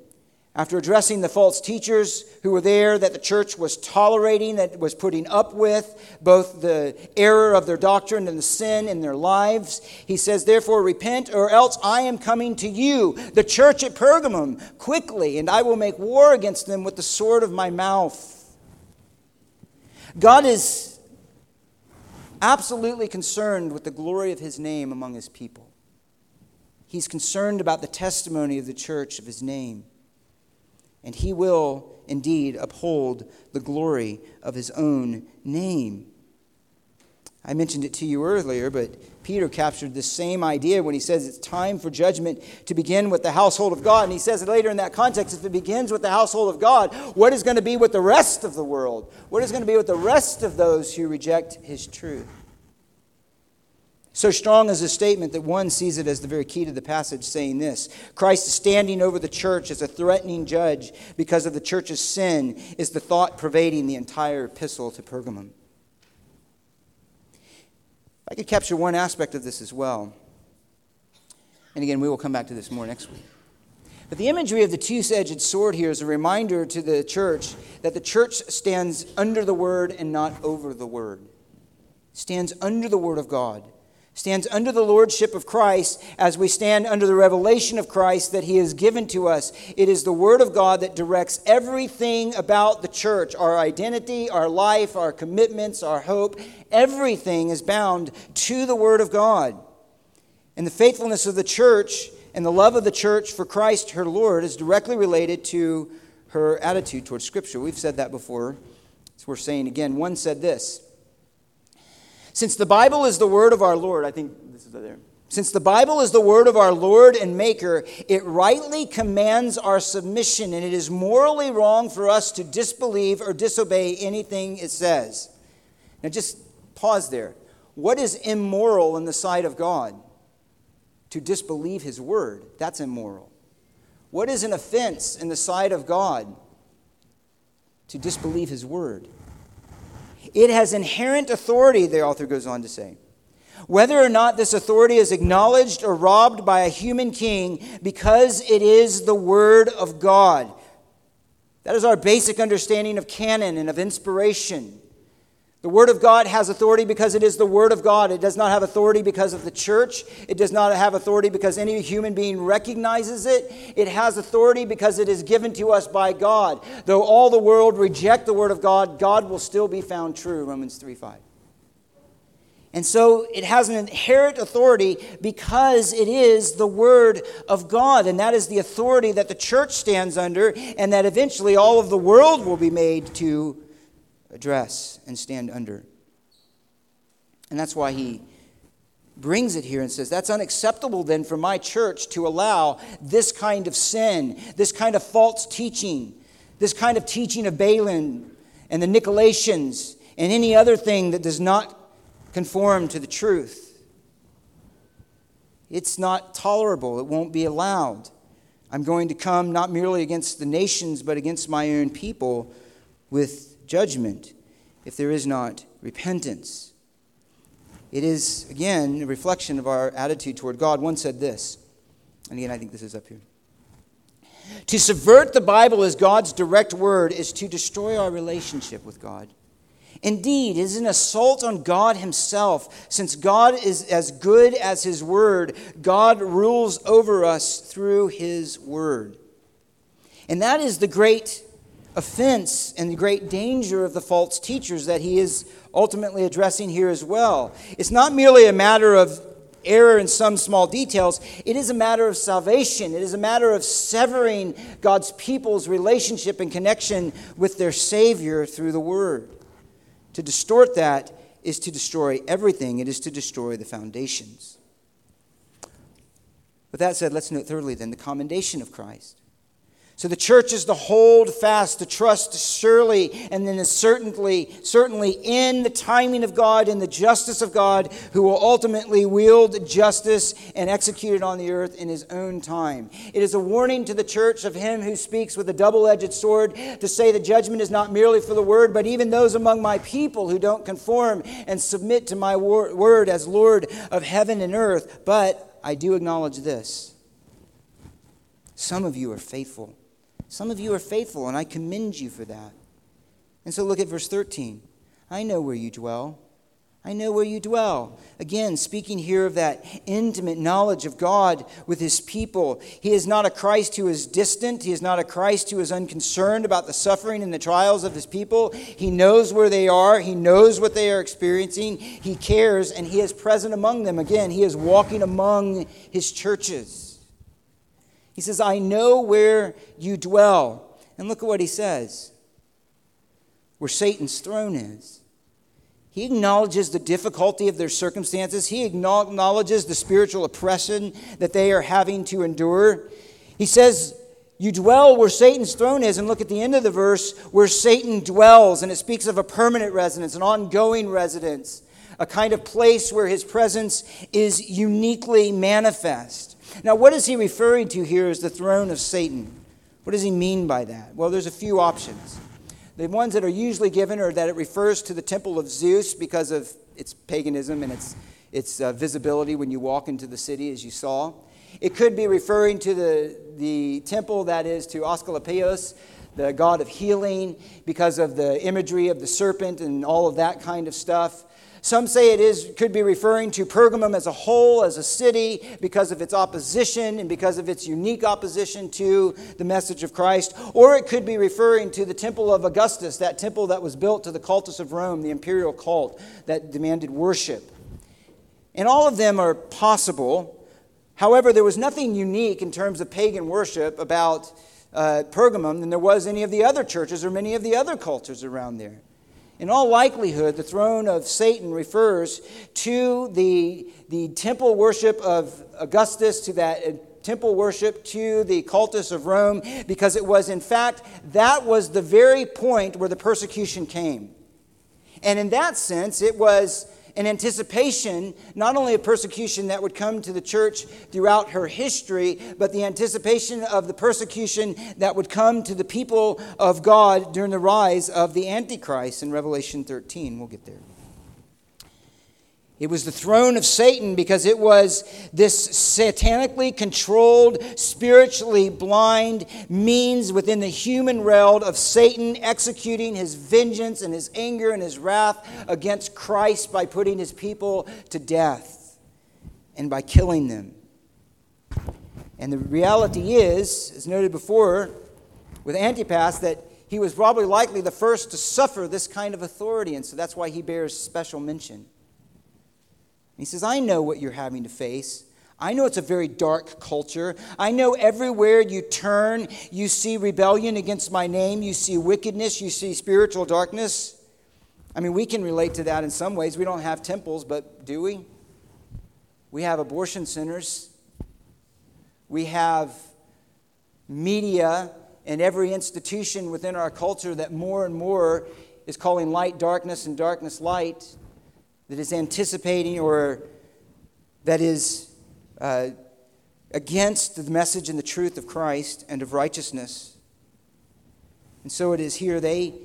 after addressing the false teachers who were there that the church was tolerating, that was putting up with, both the error of their doctrine and the sin in their lives, he says, Therefore, repent, or else I am coming to you, the church at Pergamum, quickly, and I will make war against them with the sword of my mouth. God is absolutely concerned with the glory of his name among his people. He's concerned about the testimony of the church of his name and he will indeed uphold the glory of his own name. I mentioned it to you earlier, but Peter captured the same idea when he says it's time for judgment to begin with the household of God. And he says it later in that context, if it begins with the household of God, what is going to be with the rest of the world? What is going to be with the rest of those who reject his truth? So strong is the statement that one sees it as the very key to the passage, saying this Christ is standing over the church as a threatening judge because of the church's sin, is the thought pervading the entire epistle to Pergamum. I could capture one aspect of this as well. And again, we will come back to this more next week. But the imagery of the two edged sword here is a reminder to the church that the church stands under the word and not over the word, stands under the word of God stands under the lordship of Christ as we stand under the revelation of Christ that he has given to us. It is the word of God that directs everything about the church our identity, our life, our commitments, our hope. Everything is bound to the word of God. And the faithfulness of the church and the love of the church for Christ, her Lord, is directly related to her attitude towards Scripture. We've said that before. So we're saying again. One said this Since the Bible is the word of our Lord, I think this is there. Since the Bible is the word of our Lord and Maker, it rightly commands our submission, and it is morally wrong for us to disbelieve or disobey anything it says. Now, just pause there. What is immoral in the sight of God? To disbelieve His word. That's immoral. What is an offense in the sight of God? To disbelieve His word. It has inherent authority, the author goes on to say. Whether or not this authority is acknowledged or robbed by a human king, because it is the Word of God. That is our basic understanding of canon and of inspiration. The Word of God has authority because it is the Word of God. It does not have authority because of the church. It does not have authority because any human being recognizes it. It has authority because it is given to us by God. Though all the world reject the Word of God, God will still be found true. Romans 3 5. And so it has an inherent authority because it is the Word of God. And that is the authority that the church stands under, and that eventually all of the world will be made to address and stand under. And that's why he brings it here and says, That's unacceptable then for my church to allow this kind of sin, this kind of false teaching, this kind of teaching of Balaam and the Nicolaitans and any other thing that does not conform to the truth. It's not tolerable, it won't be allowed. I'm going to come not merely against the nations, but against my own people with judgment if there is not repentance. It is, again, a reflection of our attitude toward God. One said this, and again, I think this is up here. To subvert the Bible as God's direct word is to destroy our relationship with God. Indeed, it is an assault on God Himself. Since God is as good as His Word, God rules over us through His Word. And that is the great offense and the great danger of the false teachers that He is ultimately addressing here as well. It's not merely a matter of error in some small details, it is a matter of salvation. It is a matter of severing God's people's relationship and connection with their Savior through the Word. To distort that is to destroy everything, it is to destroy the foundations. With that said, let's note thirdly then the commendation of Christ. So the church is to hold fast, to trust surely, and then certainly, certainly in the timing of God and the justice of God, who will ultimately wield justice and execute it on the earth in his own time. It is a warning to the church of him who speaks with a double-edged sword to say the judgment is not merely for the word, but even those among my people who don't conform and submit to my word as Lord of heaven and earth. But I do acknowledge this. Some of you are faithful some of you are faithful, and I commend you for that. And so look at verse 13. I know where you dwell. I know where you dwell. Again, speaking here of that intimate knowledge of God with his people. He is not a Christ who is distant. He is not a Christ who is unconcerned about the suffering and the trials of his people. He knows where they are, he knows what they are experiencing. He cares, and he is present among them. Again, he is walking among his churches. He says, I know where you dwell. And look at what he says where Satan's throne is. He acknowledges the difficulty of their circumstances. He acknowledges the spiritual oppression that they are having to endure. He says, You dwell where Satan's throne is. And look at the end of the verse where Satan dwells. And it speaks of a permanent residence, an ongoing residence, a kind of place where his presence is uniquely manifest. Now, what is he referring to here as the throne of Satan? What does he mean by that? Well, there's a few options. The ones that are usually given are that it refers to the temple of Zeus because of its paganism and its, its uh, visibility when you walk into the city, as you saw. It could be referring to the, the temple that is to Asclepios, the god of healing, because of the imagery of the serpent and all of that kind of stuff. Some say it is, could be referring to Pergamum as a whole, as a city, because of its opposition and because of its unique opposition to the message of Christ. Or it could be referring to the temple of Augustus, that temple that was built to the cultus of Rome, the imperial cult that demanded worship. And all of them are possible, However, there was nothing unique in terms of pagan worship about uh, Pergamum than there was any of the other churches or many of the other cultures around there. In all likelihood, the throne of Satan refers to the, the temple worship of Augustus, to that uh, temple worship, to the cultus of Rome, because it was, in fact, that was the very point where the persecution came. And in that sense, it was an anticipation not only of persecution that would come to the church throughout her history, but the anticipation of the persecution that would come to the people of God during the rise of the Antichrist in Revelation 13. We'll get there. It was the throne of Satan because it was this satanically controlled, spiritually blind means within the human realm of Satan executing his vengeance and his anger and his wrath against Christ by putting his people to death and by killing them. And the reality is, as noted before with Antipas, that he was probably likely the first to suffer this kind of authority, and so that's why he bears special mention. He says, I know what you're having to face. I know it's a very dark culture. I know everywhere you turn, you see rebellion against my name, you see wickedness, you see spiritual darkness. I mean, we can relate to that in some ways. We don't have temples, but do we? We have abortion centers. We have media and every institution within our culture that more and more is calling light darkness and darkness light that is anticipating or that is uh, against the message and the truth of Christ and of righteousness. And so it is here. They,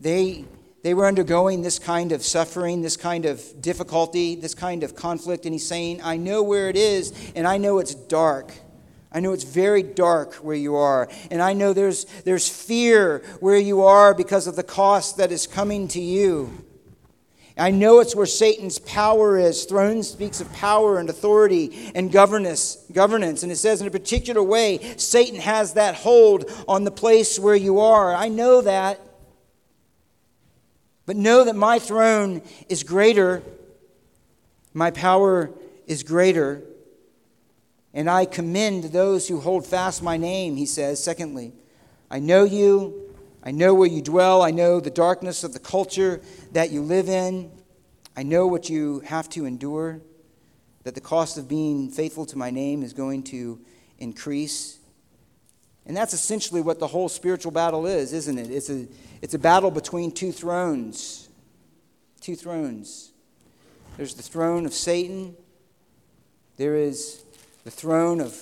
they, they were undergoing this kind of suffering, this kind of difficulty, this kind of conflict. And he's saying, I know where it is, and I know it's dark. I know it's very dark where you are. And I know there's, there's fear where you are because of the cost that is coming to you. I know it's where Satan's power is. Throne speaks of power and authority and governance, governance. And it says in a particular way, Satan has that hold on the place where you are. I know that. But know that my throne is greater, my power is greater. And I commend those who hold fast my name, he says. Secondly, I know you, I know where you dwell. I know the darkness of the culture that you live in. I know what you have to endure, that the cost of being faithful to my name is going to increase. And that's essentially what the whole spiritual battle is, isn't it? It's a, it's a battle between two thrones. Two thrones. There's the throne of Satan, there is the throne of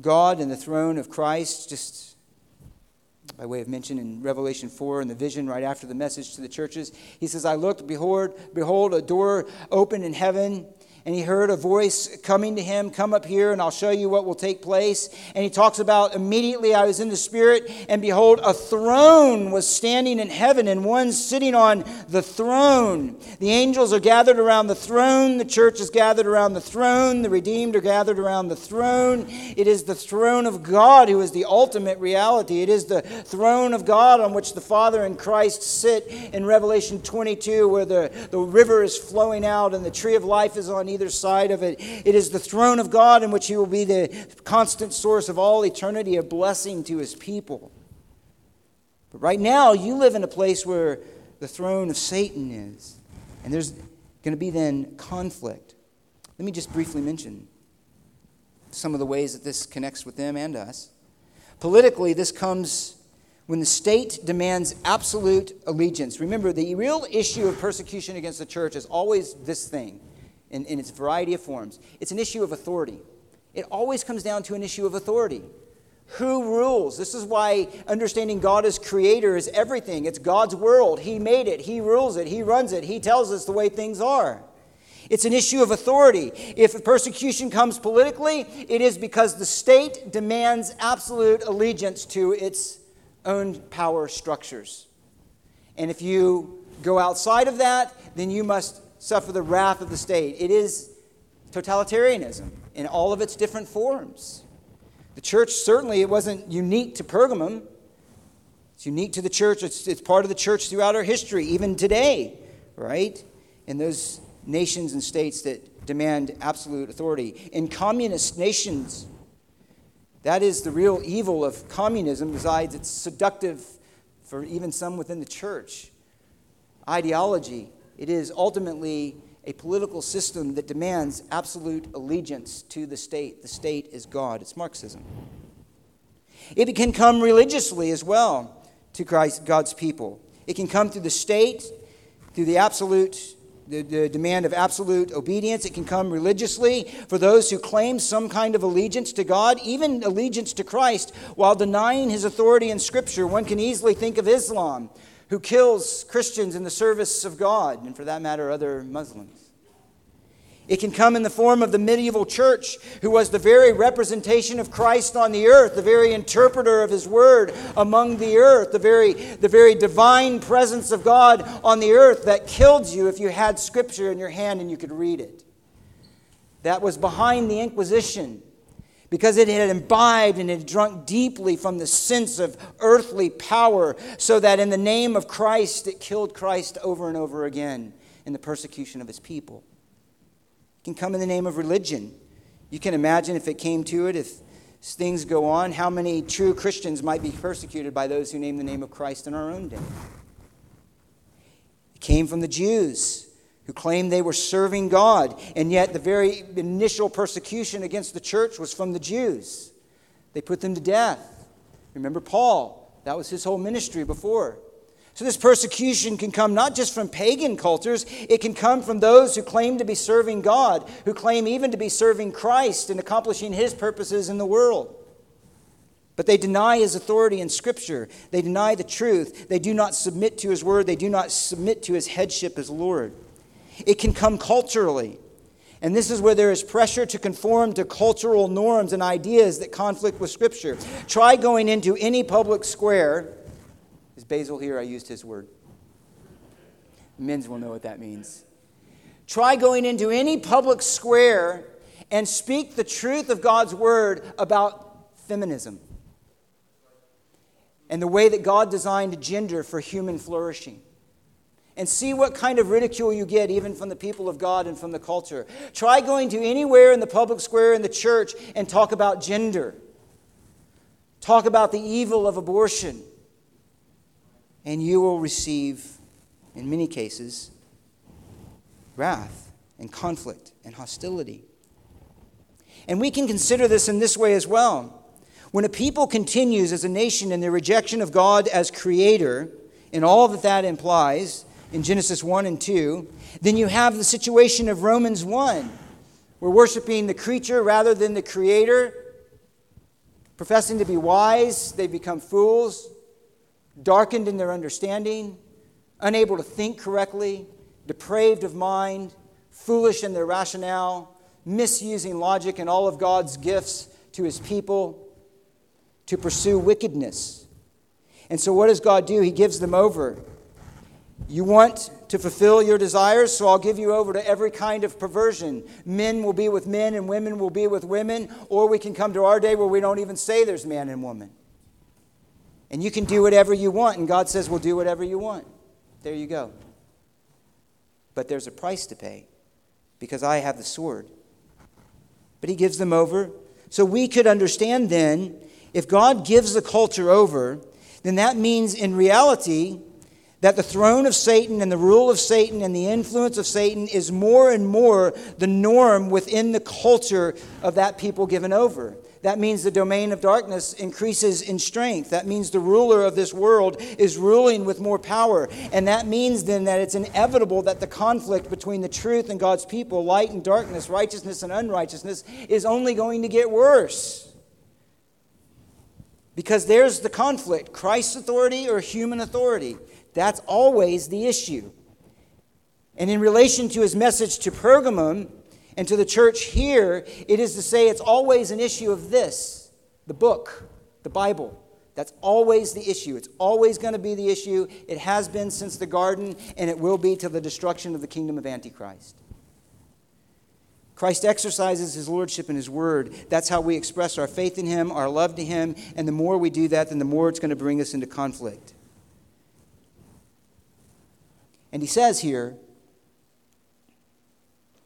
God and the throne of Christ, just by way of mention in Revelation 4 in the vision right after the message to the churches. He says, I looked, behold, behold, a door open in heaven and he heard a voice coming to him, Come up here, and I'll show you what will take place. And he talks about immediately I was in the Spirit, and behold, a throne was standing in heaven, and one sitting on the throne. The angels are gathered around the throne, the church is gathered around the throne, the redeemed are gathered around the throne. It is the throne of God who is the ultimate reality. It is the throne of God on which the Father and Christ sit in Revelation 22, where the, the river is flowing out and the tree of life is on either either side of it. It is the throne of God in which He will be the constant source of all eternity, a blessing to His people. But right now, you live in a place where the throne of Satan is. And there's going to be then conflict. Let me just briefly mention some of the ways that this connects with them and us. Politically, this comes when the state demands absolute allegiance. Remember, the real issue of persecution against the church is always this thing in, in its variety of forms. It's an issue of authority. It always comes down to an issue of authority. Who rules? This is why understanding God as creator is everything. It's God's world. He made it, He rules it, He runs it, He tells us the way things are. It's an issue of authority. If persecution comes politically, it is because the state demands absolute allegiance to its own power structures. And if you go outside of that, then you must suffer the wrath of the state. It is totalitarianism in all of its different forms. The church, certainly, it wasn't unique to Pergamum. It's unique to the church. It's, it's part of the church throughout our history, even today, right? In those nations and states that demand absolute authority. In communist nations, that is the real evil of communism, besides it's seductive for even some within the church. Ideology, it is ultimately a political system that demands absolute allegiance to the state. The state is God. It's Marxism. It can come religiously as well to Christ, God's people. It can come through the state, through the absolute the, the, demand of absolute obedience. It can come religiously for those who claim some kind of allegiance to God, even allegiance to Christ, while denying his authority in Scripture. One can easily think of Islam, who kills Christians in the service of God, and for that matter, other Muslims. It can come in the form of the medieval church, who was the very representation of Christ on the earth, the very interpreter of his word among the earth, the very, the very divine presence of God on the earth that killed you if you had scripture in your hand and you could read it. That was behind the Inquisition because it had imbibed and had drunk deeply from the sense of earthly power, so that in the name of Christ it killed Christ over and over again in the persecution of his people It can come in the name of religion. You can imagine if it came to it, if things go on, how many true Christians might be persecuted by those who name the name of Christ in our own day. It came from the Jews who claimed they were serving God, and yet the very initial persecution against the church was from the Jews. They put them to death. Remember Paul, that was his whole ministry before. So, this persecution can come not just from pagan cultures, it can come from those who claim to be serving God, who claim even to be serving Christ and accomplishing his purposes in the world. But they deny his authority in Scripture. They deny the truth. They do not submit to his word. They do not submit to his headship as Lord. It can come culturally. And this is where there is pressure to conform to cultural norms and ideas that conflict with Scripture. Try going into any public square is Basil here? I used his word. Men's will know what that means. Try going into any public square and speak the truth of God's word about feminism and the way that God designed gender for human flourishing. And see what kind of ridicule you get, even from the people of God and from the culture. Try going to anywhere in the public square in the church and talk about gender. Talk about the evil of abortion and you will receive, in many cases, wrath and conflict and hostility. And we can consider this in this way as well. When a people continues as a nation in their rejection of God as creator, and all that that implies in Genesis 1 and 2, then you have the situation of Romans 1. We're worshiping the creature rather than the creator. Professing to be wise, they become fools darkened in their understanding, unable to think correctly, depraved of mind, foolish in their rationale, misusing logic and all of God's gifts to his people to pursue wickedness. And so, what does God do? He gives them over. You want to fulfill your desires, so I'll give you over to every kind of perversion. Men will be with men, and women will be with women, or we can come to our day where we don't even say there's man and woman. And you can do whatever you want, and God says, Well, do whatever you want. There you go. But there's a price to pay because I have the sword. But He gives them over. So we could understand then if God gives the culture over, then that means in reality that the throne of Satan and the rule of Satan and the influence of Satan is more and more the norm within the culture of that people given over. That means the domain of darkness increases in strength. That means the ruler of this world is ruling with more power. And that means then that it's inevitable that the conflict between the truth and God's people, light and darkness, righteousness and unrighteousness, is only going to get worse. Because there's the conflict Christ's authority or human authority. That's always the issue. And in relation to his message to Pergamum, and to the church here, it is to say it's always an issue of this the book, the Bible. That's always the issue. It's always going to be the issue. It has been since the garden, and it will be till the destruction of the kingdom of Antichrist. Christ exercises his lordship in his word. That's how we express our faith in him, our love to him, and the more we do that, then the more it's going to bring us into conflict. And he says here,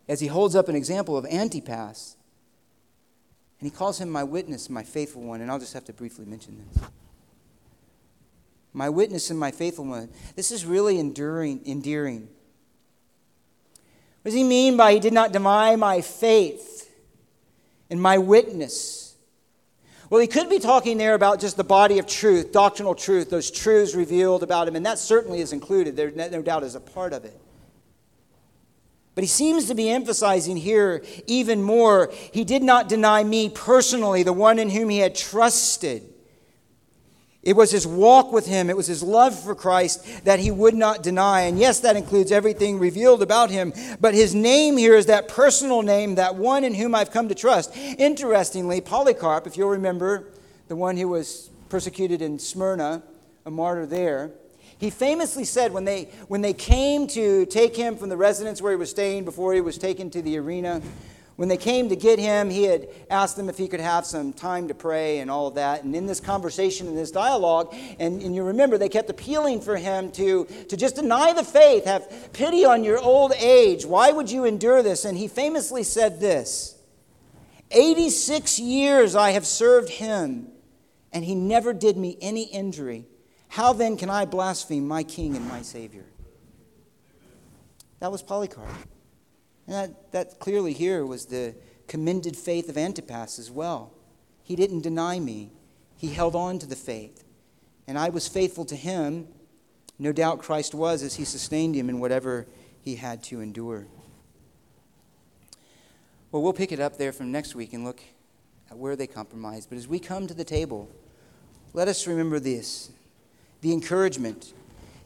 as he holds up an example of Antipas. And he calls him my witness, my faithful one. And I'll just have to briefly mention this. My witness and my faithful one. This is really enduring, endearing. What does he mean by he did not deny my faith and my witness? Well, he could be talking there about just the body of truth, doctrinal truth, those truths revealed about him, and that certainly is included. There no doubt is a part of it. But he seems to be emphasizing here even more he did not deny me personally, the one in whom he had trusted. It was his walk with him, it was his love for Christ that he would not deny. And yes, that includes everything revealed about him. But his name here is that personal name, that one in whom I've come to trust. Interestingly, Polycarp, if you'll remember, the one who was persecuted in Smyrna, a martyr there, he famously said when they, when they came to take him from the residence where he was staying before he was taken to the arena, when they came to get him, he had asked them if he could have some time to pray and all of that. And in this conversation, in this dialogue, and, and you remember, they kept appealing for him to, to just deny the faith, have pity on your old age. Why would you endure this? And he famously said this 86 years I have served him, and he never did me any injury. How then can I blaspheme my King and my Savior? That was Polycarp. And that, that clearly here was the commended faith of Antipas as well. He didn't deny me, he held on to the faith. And I was faithful to him. No doubt Christ was as he sustained him in whatever he had to endure. Well, we'll pick it up there from next week and look at where they compromised. But as we come to the table, let us remember this the encouragement.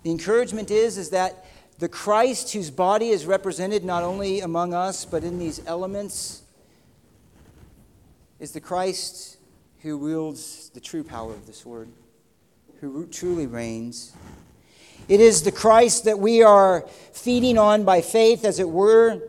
The encouragement is, is that the Christ whose body is represented not only among us, but in these elements, is the Christ who wields the true power of the sword, who truly reigns. It is the Christ that we are feeding on by faith, as it were,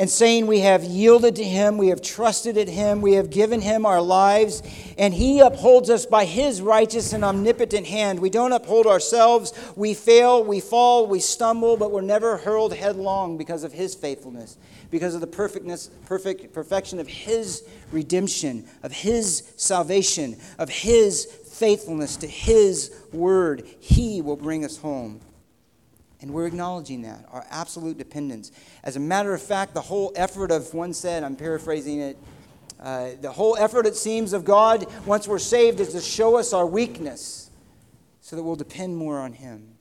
and saying we have yielded to Him, we have trusted in Him, we have given Him our lives, and He upholds us by His righteous and omnipotent hand. We don't uphold ourselves. We fail, we fall, we stumble, but we're never hurled headlong because of His faithfulness, because of the perfectness, perfect perfection of His redemption, of His salvation, of His faithfulness to His word. He will bring us home. And we're acknowledging that, our absolute dependence. As a matter of fact, the whole effort of, one said, I'm paraphrasing it, uh, the whole effort, it seems, of God once we're saved is to show us our weakness so that we'll depend more on Him.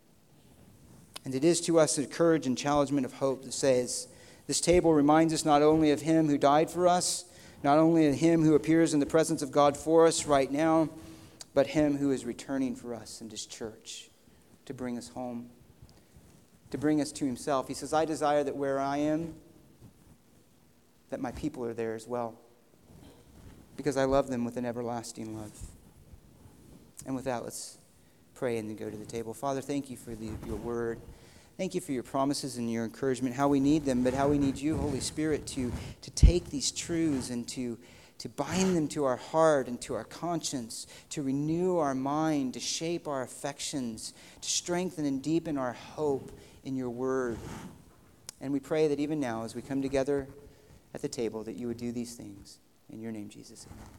And it is to us a courage and challengement of hope that says, this table reminds us not only of Him who died for us, not only of Him who appears in the presence of God for us right now, but Him who is returning for us in His church to bring us home to bring us to himself. He says, I desire that where I am, that my people are there as well, because I love them with an everlasting love. And with that, let's pray and then go to the table. Father, thank you for the, your word. Thank you for your promises and your encouragement, how we need them, but how we need you, Holy Spirit, to, to take these truths and to, to bind them to our heart and to our conscience, to renew our mind, to shape our affections, to strengthen and deepen our hope in your word. And we pray that even now, as we come together at the table, that you would do these things. In your name, Jesus. Amen.